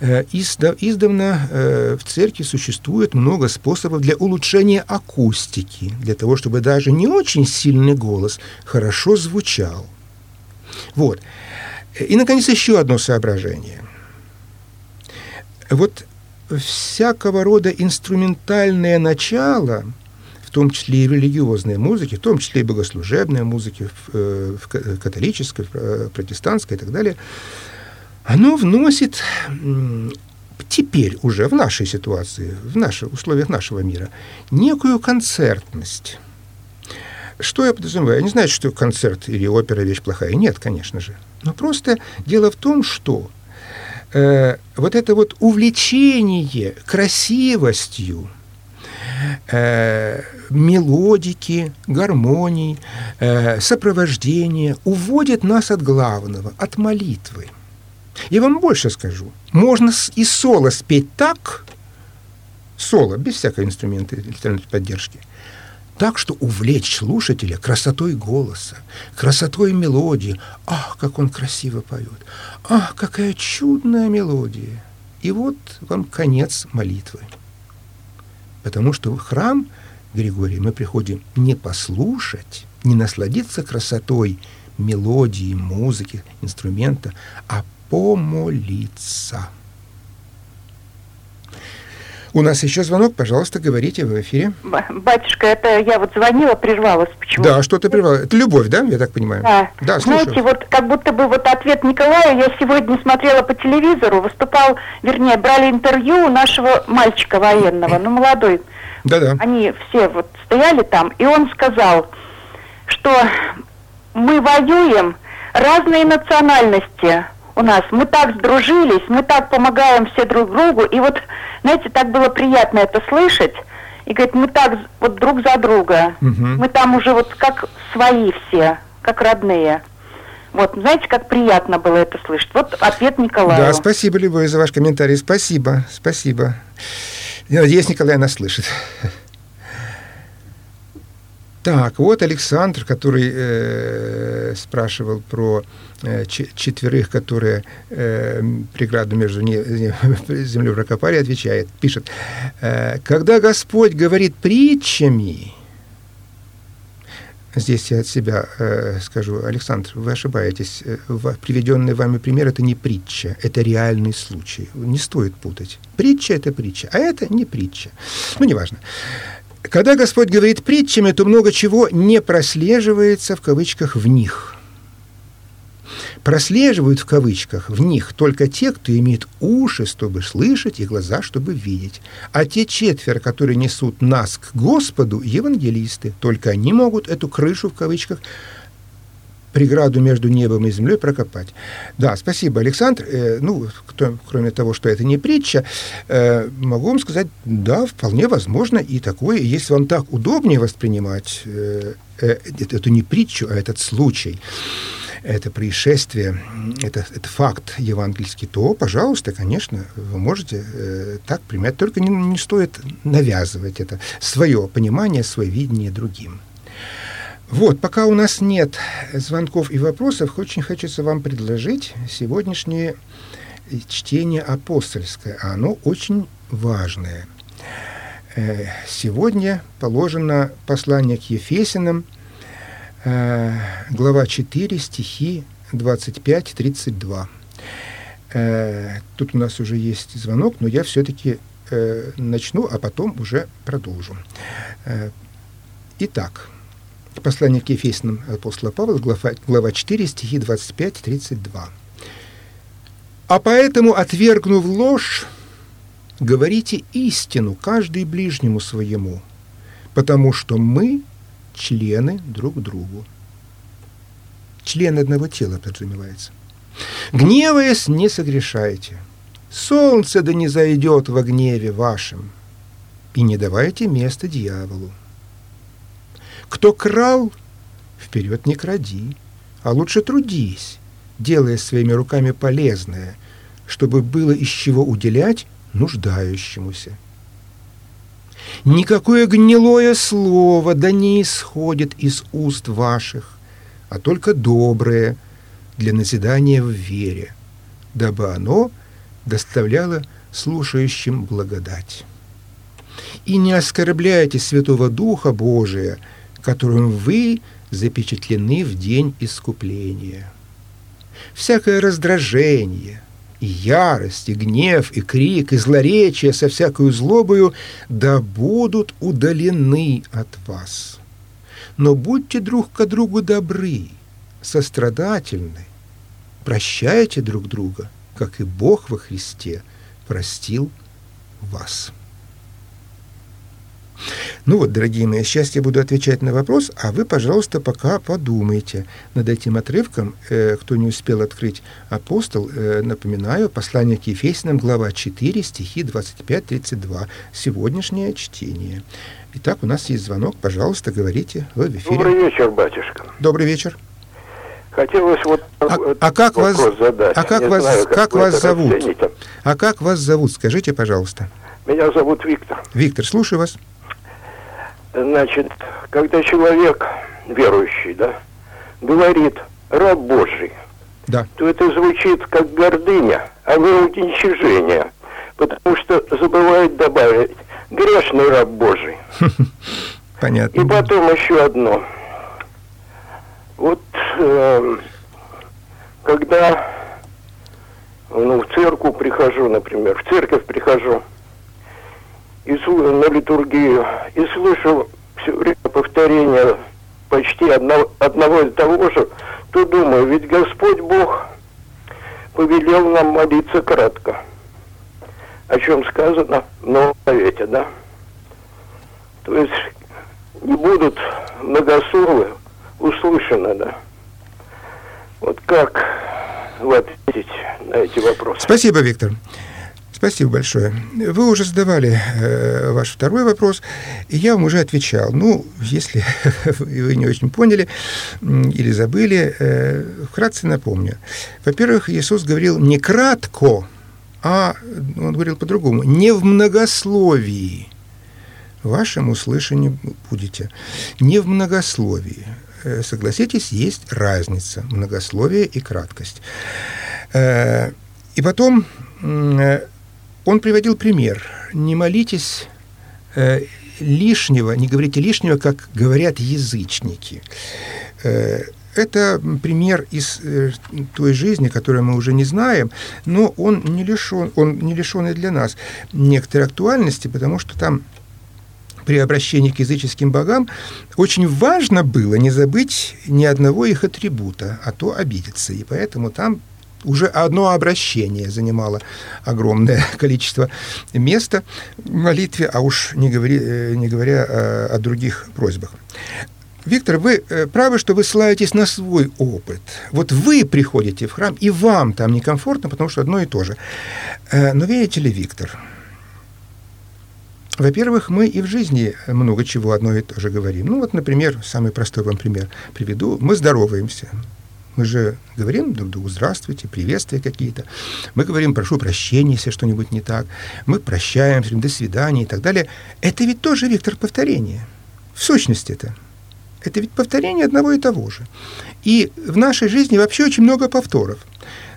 э, издавна э, в церкви существует много способов для улучшения акустики, для того, чтобы даже не очень сильный голос хорошо звучал. Вот. И, наконец, еще одно соображение. Вот всякого рода инструментальное начало – в том числе и религиозной музыки, в том числе и богослужебной музыки, в, э, в католической, в э, протестантской и так далее, оно вносит теперь уже в нашей ситуации, в наших условиях нашего мира, некую концертность. Что я подразумеваю? Я не знаю, что концерт или опера вещь плохая. Нет, конечно же. Но просто дело в том, что э, вот это вот увлечение красивостью, э, мелодики, гармоний, э, сопровождения уводят нас от главного, от молитвы. Я вам больше скажу. Можно и соло спеть так, соло, без всякой инструмента поддержки, так, что увлечь слушателя красотой голоса, красотой мелодии. Ах, как он красиво поет! Ах, какая чудная мелодия! И вот вам конец молитвы. Потому что в храм, Григорий, мы приходим не послушать, не насладиться красотой мелодии, музыки, инструмента, а помолиться. У нас еще звонок, пожалуйста, говорите, в эфире. Батюшка, это я вот звонила, прервалась почему Да, что ты прервала? Это любовь, да, я так понимаю? Да. да Знаете, вот как будто бы вот ответ Николая, я сегодня смотрела по телевизору, выступал, вернее, брали интервью у нашего мальчика военного, ну, молодой. Да-да. Они все вот стояли там, и он сказал, что мы воюем, разные национальности, у нас. Мы так сдружились, мы так помогаем все друг другу. И вот, знаете, так было приятно это слышать. И говорит, мы так вот друг за друга. Угу. Мы там уже вот как свои все, как родные. Вот, знаете, как приятно было это слышать. Вот ответ Николая. Да, спасибо, Любовь, за ваш комментарий. Спасибо, спасибо. Я надеюсь, Николай нас слышит. Так, вот Александр, который э, спрашивал про э, четверых, которые э, преграду между не, землей прокопали, отвечает, пишет, э, когда Господь говорит притчами, Здесь я от себя э, скажу, Александр, вы ошибаетесь. Э, приведенный вами пример – это не притча, это реальный случай. Не стоит путать. Притча – это притча, а это не притча. Ну, неважно. Когда Господь говорит притчами, то много чего не прослеживается в кавычках в них. Прослеживают в кавычках в них только те, кто имеет уши, чтобы слышать, и глаза, чтобы видеть. А те четверо, которые несут нас к Господу, евангелисты, только они могут эту крышу в кавычках преграду между небом и землей прокопать. Да, спасибо, Александр. Э, ну, кто, кроме того, что это не притча, э, могу вам сказать, да, вполне возможно и такое. Если вам так удобнее воспринимать э, э, эту не притчу, а этот случай, это происшествие, это, это факт евангельский, то, пожалуйста, конечно, вы можете э, так применять. Только не, не стоит навязывать это свое понимание, свое видение другим. Вот, пока у нас нет звонков и вопросов, очень хочется вам предложить сегодняшнее чтение апостольское. А оно очень важное. Э, сегодня положено послание к Ефесинам, э, глава 4, стихи 25-32. Э, тут у нас уже есть звонок, но я все-таки начну, а потом уже продолжу. Итак, Послание к Ефесиным апостола Павла, глава, глава 4, стихи 25-32. «А поэтому, отвергнув ложь, говорите истину каждый ближнему своему, потому что мы члены друг другу». Члены одного тела подразумевается. «Гневаясь, не согрешайте. Солнце да не зайдет во гневе вашем, и не давайте места дьяволу. Кто крал, вперед не кради, а лучше трудись, делая своими руками полезное, чтобы было из чего уделять нуждающемуся. Никакое гнилое слово да не исходит из уст ваших, а только доброе для назидания в вере, дабы оно доставляло слушающим благодать. И не оскорбляйте Святого Духа Божия – которым вы запечатлены в день искупления. Всякое раздражение, и ярость, и гнев, и крик, и злоречие со всякою злобою да будут удалены от вас. Но будьте друг к другу добры, сострадательны, прощайте друг друга, как и Бог во Христе простил вас. Ну вот, дорогие мои, сейчас я буду отвечать на вопрос, а вы, пожалуйста, пока подумайте над этим отрывком. Э, кто не успел открыть апостол, э, напоминаю, послание к Ефесиным, глава 4, стихи 25-32. Сегодняшнее чтение. Итак, у нас есть звонок. Пожалуйста, говорите. Вы в эфире. Добрый вечер, батюшка. Добрый вечер. Хотелось вот а, а как вас, задать. А как вас, знаю, как, как вас зовут? Расцените. А как вас зовут? Скажите, пожалуйста. Меня зовут Виктор. Виктор, слушаю вас. Значит, когда человек верующий, да, говорит «раб Божий», да. то это звучит как гордыня, а не уничижение, потому что забывает добавить «грешный раб Божий». Понятно. И потом еще одно. Вот э, когда ну, в церковь прихожу, например, в церковь прихожу, и на литургию и слышу все время повторение почти одного, одного и того же, то думаю, ведь Господь Бог повелел нам молиться кратко. О чем сказано в Новом Завете, да? То есть не будут многословы услышаны, да? Вот как ответить на эти вопросы. Спасибо, Виктор. Спасибо большое. Вы уже задавали э, ваш второй вопрос, и я вам уже отвечал. Ну, если вы не очень поняли или забыли, э, вкратце напомню. Во-первых, Иисус говорил не кратко, а он говорил по-другому, не в многословии. Вашему услышанию будете. Не в многословии. Э, согласитесь, есть разница многословие и краткость. Э, и потом э, он приводил пример. Не молитесь э, лишнего, не говорите лишнего, как говорят язычники. Э, это пример из э, той жизни, которую мы уже не знаем, но он не лишен, он не лишенный для нас некоторой актуальности, потому что там при обращении к языческим богам очень важно было не забыть ни одного их атрибута, а то обидеться. И поэтому там уже одно обращение занимало огромное количество места в молитве, а уж не, говори, э, не говоря о, о других просьбах. Виктор, вы э, правы, что вы ссылаетесь на свой опыт. Вот вы приходите в храм, и вам там некомфортно, потому что одно и то же. Э, но видите ли, Виктор, во-первых, мы и в жизни много чего одно и то же говорим. Ну вот, например, самый простой вам пример приведу. Мы здороваемся. Мы же говорим друг другу «здравствуйте», приветствия какие-то. Мы говорим «прошу прощения, если что-нибудь не так». Мы прощаемся, «до свидания» и так далее. Это ведь тоже вектор повторения. В сущности это. Это ведь повторение одного и того же. И в нашей жизни вообще очень много повторов.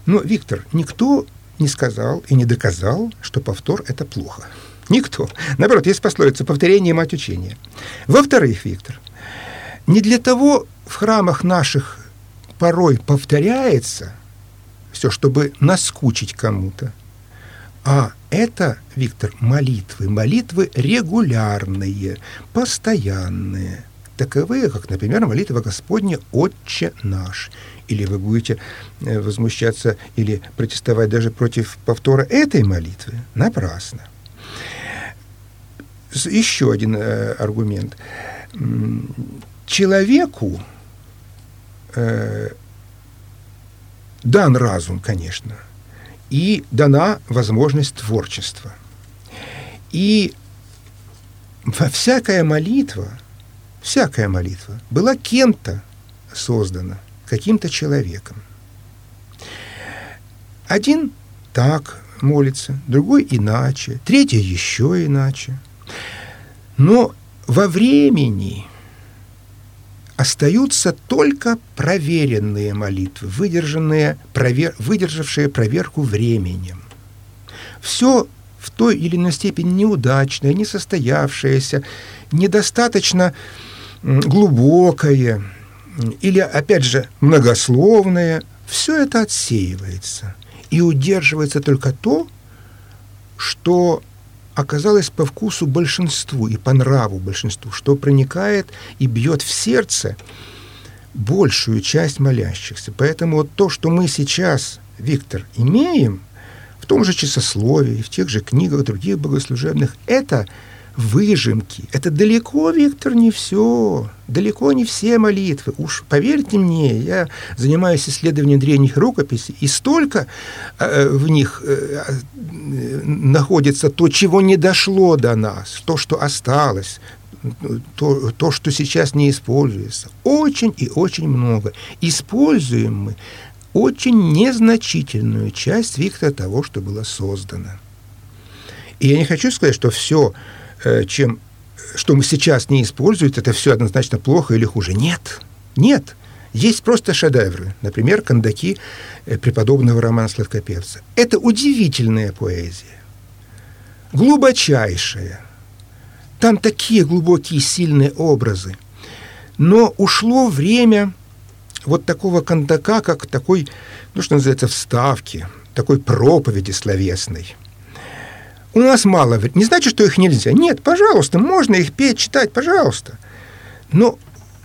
Но, Виктор, никто не сказал и не доказал, что повтор – это плохо. Никто. Наоборот, есть пословица «повторение – мать учения». Во-вторых, Виктор, не для того в храмах наших порой повторяется все, чтобы наскучить кому-то. А это, Виктор, молитвы. Молитвы регулярные, постоянные. Таковые, как, например, молитва Господня «Отче наш». Или вы будете э, возмущаться или протестовать даже против повтора этой молитвы. Напрасно. Еще один э, аргумент. Человеку э, дан разум, конечно, и дана возможность творчества. И всякая молитва, всякая молитва была кем-то создана, каким-то человеком. Один так молится, другой иначе, третий еще иначе. Но во времени остаются только проверенные молитвы, выдержанные, провер, выдержавшие проверку временем. Все в той или иной степени неудачное, несостоявшееся, недостаточно глубокое или, опять же, многословное, все это отсеивается. И удерживается только то, что оказалось по вкусу большинству и по нраву большинству, что проникает и бьет в сердце большую часть молящихся. Поэтому вот то, что мы сейчас, Виктор, имеем в том же часословии, в тех же книгах других богослужебных, это – выжимки. Это далеко, Виктор, не все. Далеко не все молитвы. Уж поверьте мне, я занимаюсь исследованием древних рукописей, и столько э, в них э, э, находится то, чего не дошло до нас, то, что осталось, то, то, что сейчас не используется. Очень и очень много. Используем мы очень незначительную часть, Виктора, того, что было создано. И я не хочу сказать, что все чем что мы сейчас не используем, это все однозначно плохо или хуже. Нет, нет. Есть просто шедевры. Например, «Кондаки» э, преподобного Романа Сладкопевца. Это удивительная поэзия. Глубочайшая. Там такие глубокие, сильные образы. Но ушло время вот такого кондака, как такой, ну, что называется, вставки, такой проповеди словесной – у нас мало времени. Не значит, что их нельзя. Нет, пожалуйста, можно их петь, читать, пожалуйста. Но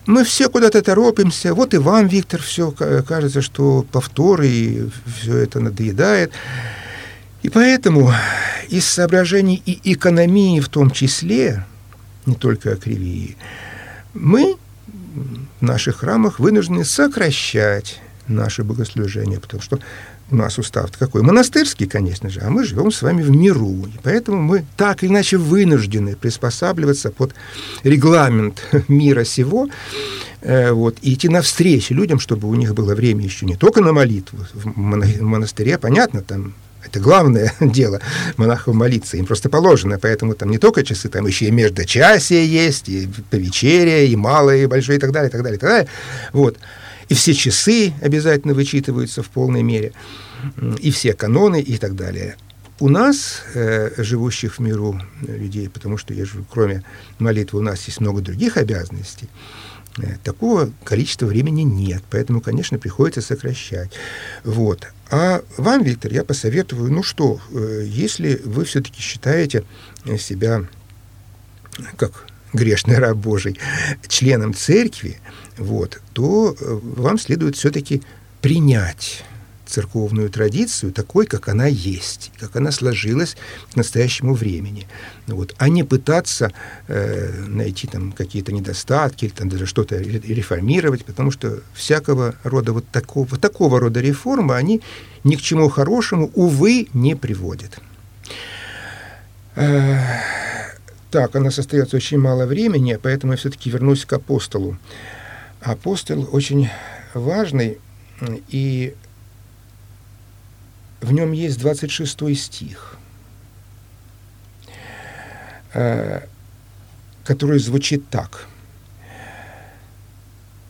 мы все куда-то торопимся. Вот и вам, Виктор, все кажется, что повторы, и все это надоедает. И поэтому из соображений и экономии в том числе, не только акривии, мы в наших храмах вынуждены сокращать наше богослужение, потому что у нас устав какой? Монастырский, конечно же, а мы живем с вами в миру. И поэтому мы так или иначе вынуждены приспосабливаться под регламент мира сего, э, вот, и идти навстречу людям, чтобы у них было время еще не только на молитву. В монастыре, понятно, там это главное дело монахов молиться, им просто положено, поэтому там не только часы, там еще и междочасие есть, и повечерие, и малое, и большое, и так далее, и так далее, и так далее. Вот и все часы обязательно вычитываются в полной мере, и все каноны и так далее. У нас, э, живущих в миру людей, потому что я живу, кроме молитвы у нас есть много других обязанностей, э, такого количества времени нет, поэтому, конечно, приходится сокращать. Вот. А вам, Виктор, я посоветую, ну что, э, если вы все-таки считаете себя как грешный раб Божий, членом церкви, вот, то э, вам следует все-таки принять церковную традицию такой, как она есть, как она сложилась к настоящему времени, вот, а не пытаться э, найти там какие-то недостатки или там даже что-то реформировать, потому что всякого рода вот такого, такого рода реформы, они ни к чему хорошему, увы, не приводят. Э, так, у нас остается очень мало времени, поэтому я все-таки вернусь к апостолу. Апостол очень важный, и в нем есть 26 стих, э, который звучит так.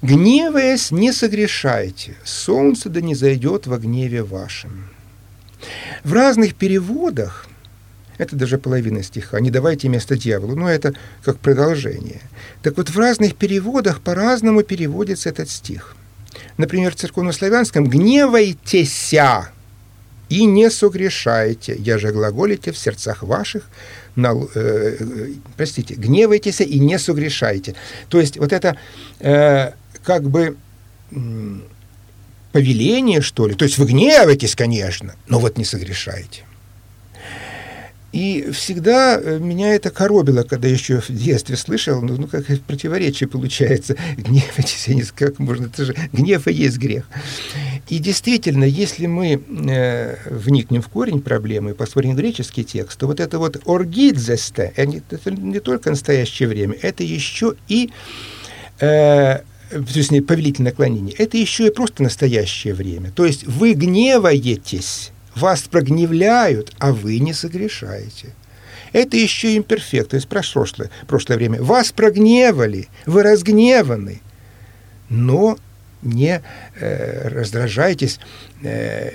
«Гневаясь, не согрешайте, солнце да не зайдет во гневе вашем». В разных переводах это даже половина стиха. Не давайте место дьяволу. Но это как продолжение. Так вот, в разных переводах по-разному переводится этот стих. Например, в церковнославянском «гневайтеся и не согрешайте, я же глаголите в сердцах ваших, на, э, э, простите, гневайтесь и не согрешайте». То есть вот это э, как бы повеление, что ли. То есть вы гневаетесь, конечно, но вот не согрешайте. И всегда э, меня это коробило, когда еще в детстве слышал, ну, ну как противоречие получается, гневайтесь, я не знаю, как можно, это же гнев и есть грех. И действительно, если мы э, вникнем в корень проблемы посмотрим греческий текст, то вот это вот оргидзесте, это не только настоящее время, это еще и э, то есть повелительное наклонение, это еще и просто настоящее время. То есть вы гневаетесь, вас прогневляют, а вы не согрешаете. Это еще имперфект, то есть прошлое, прошлое время. Вас прогневали, вы разгневаны, но не э, раздражайтесь, э,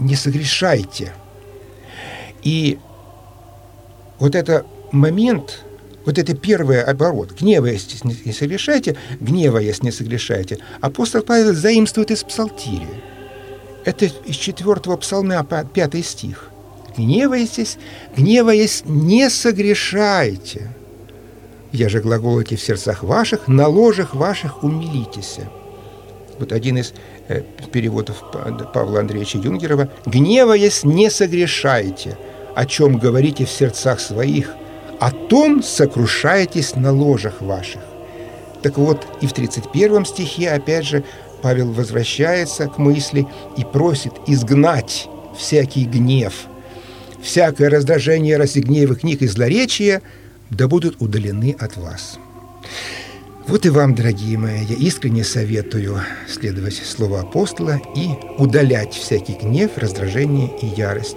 не согрешайте. И вот это момент, вот это первый оборот, гневаясь, не согрешайте, гневаясь, не согрешайте, апостол Павел заимствует из псалтирия. Это из четвертого псалма, пятый стих. «Гневайтесь, гневаясь, не согрешайте. Я же глаголите в сердцах ваших, на ложах ваших умилитесь». Вот один из э, переводов Павла Андреевича Юнгерова. «Гневаясь, не согрешайте, о чем говорите в сердцах своих, о том сокрушаетесь на ложах ваших». Так вот, и в 31 стихе, опять же, Павел возвращается к мысли и просит изгнать всякий гнев, всякое раздражение рассигнеевых книг и злоречия, да будут удалены от вас. Вот и вам, дорогие мои, я искренне советую следовать слову апостола и удалять всякий гнев, раздражение и ярость.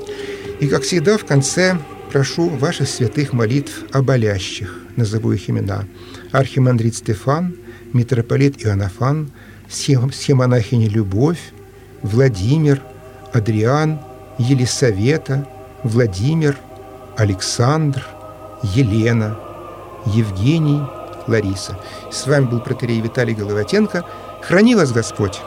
И, как всегда, в конце прошу ваших святых молитв о болящих, назову их имена. Архимандрит Стефан, митрополит Иоаннафан, схемонахиня Любовь, Владимир, Адриан, Елисавета, Владимир, Александр, Елена, Евгений, Лариса. С вами был протерей Виталий Головатенко. Храни вас Господь!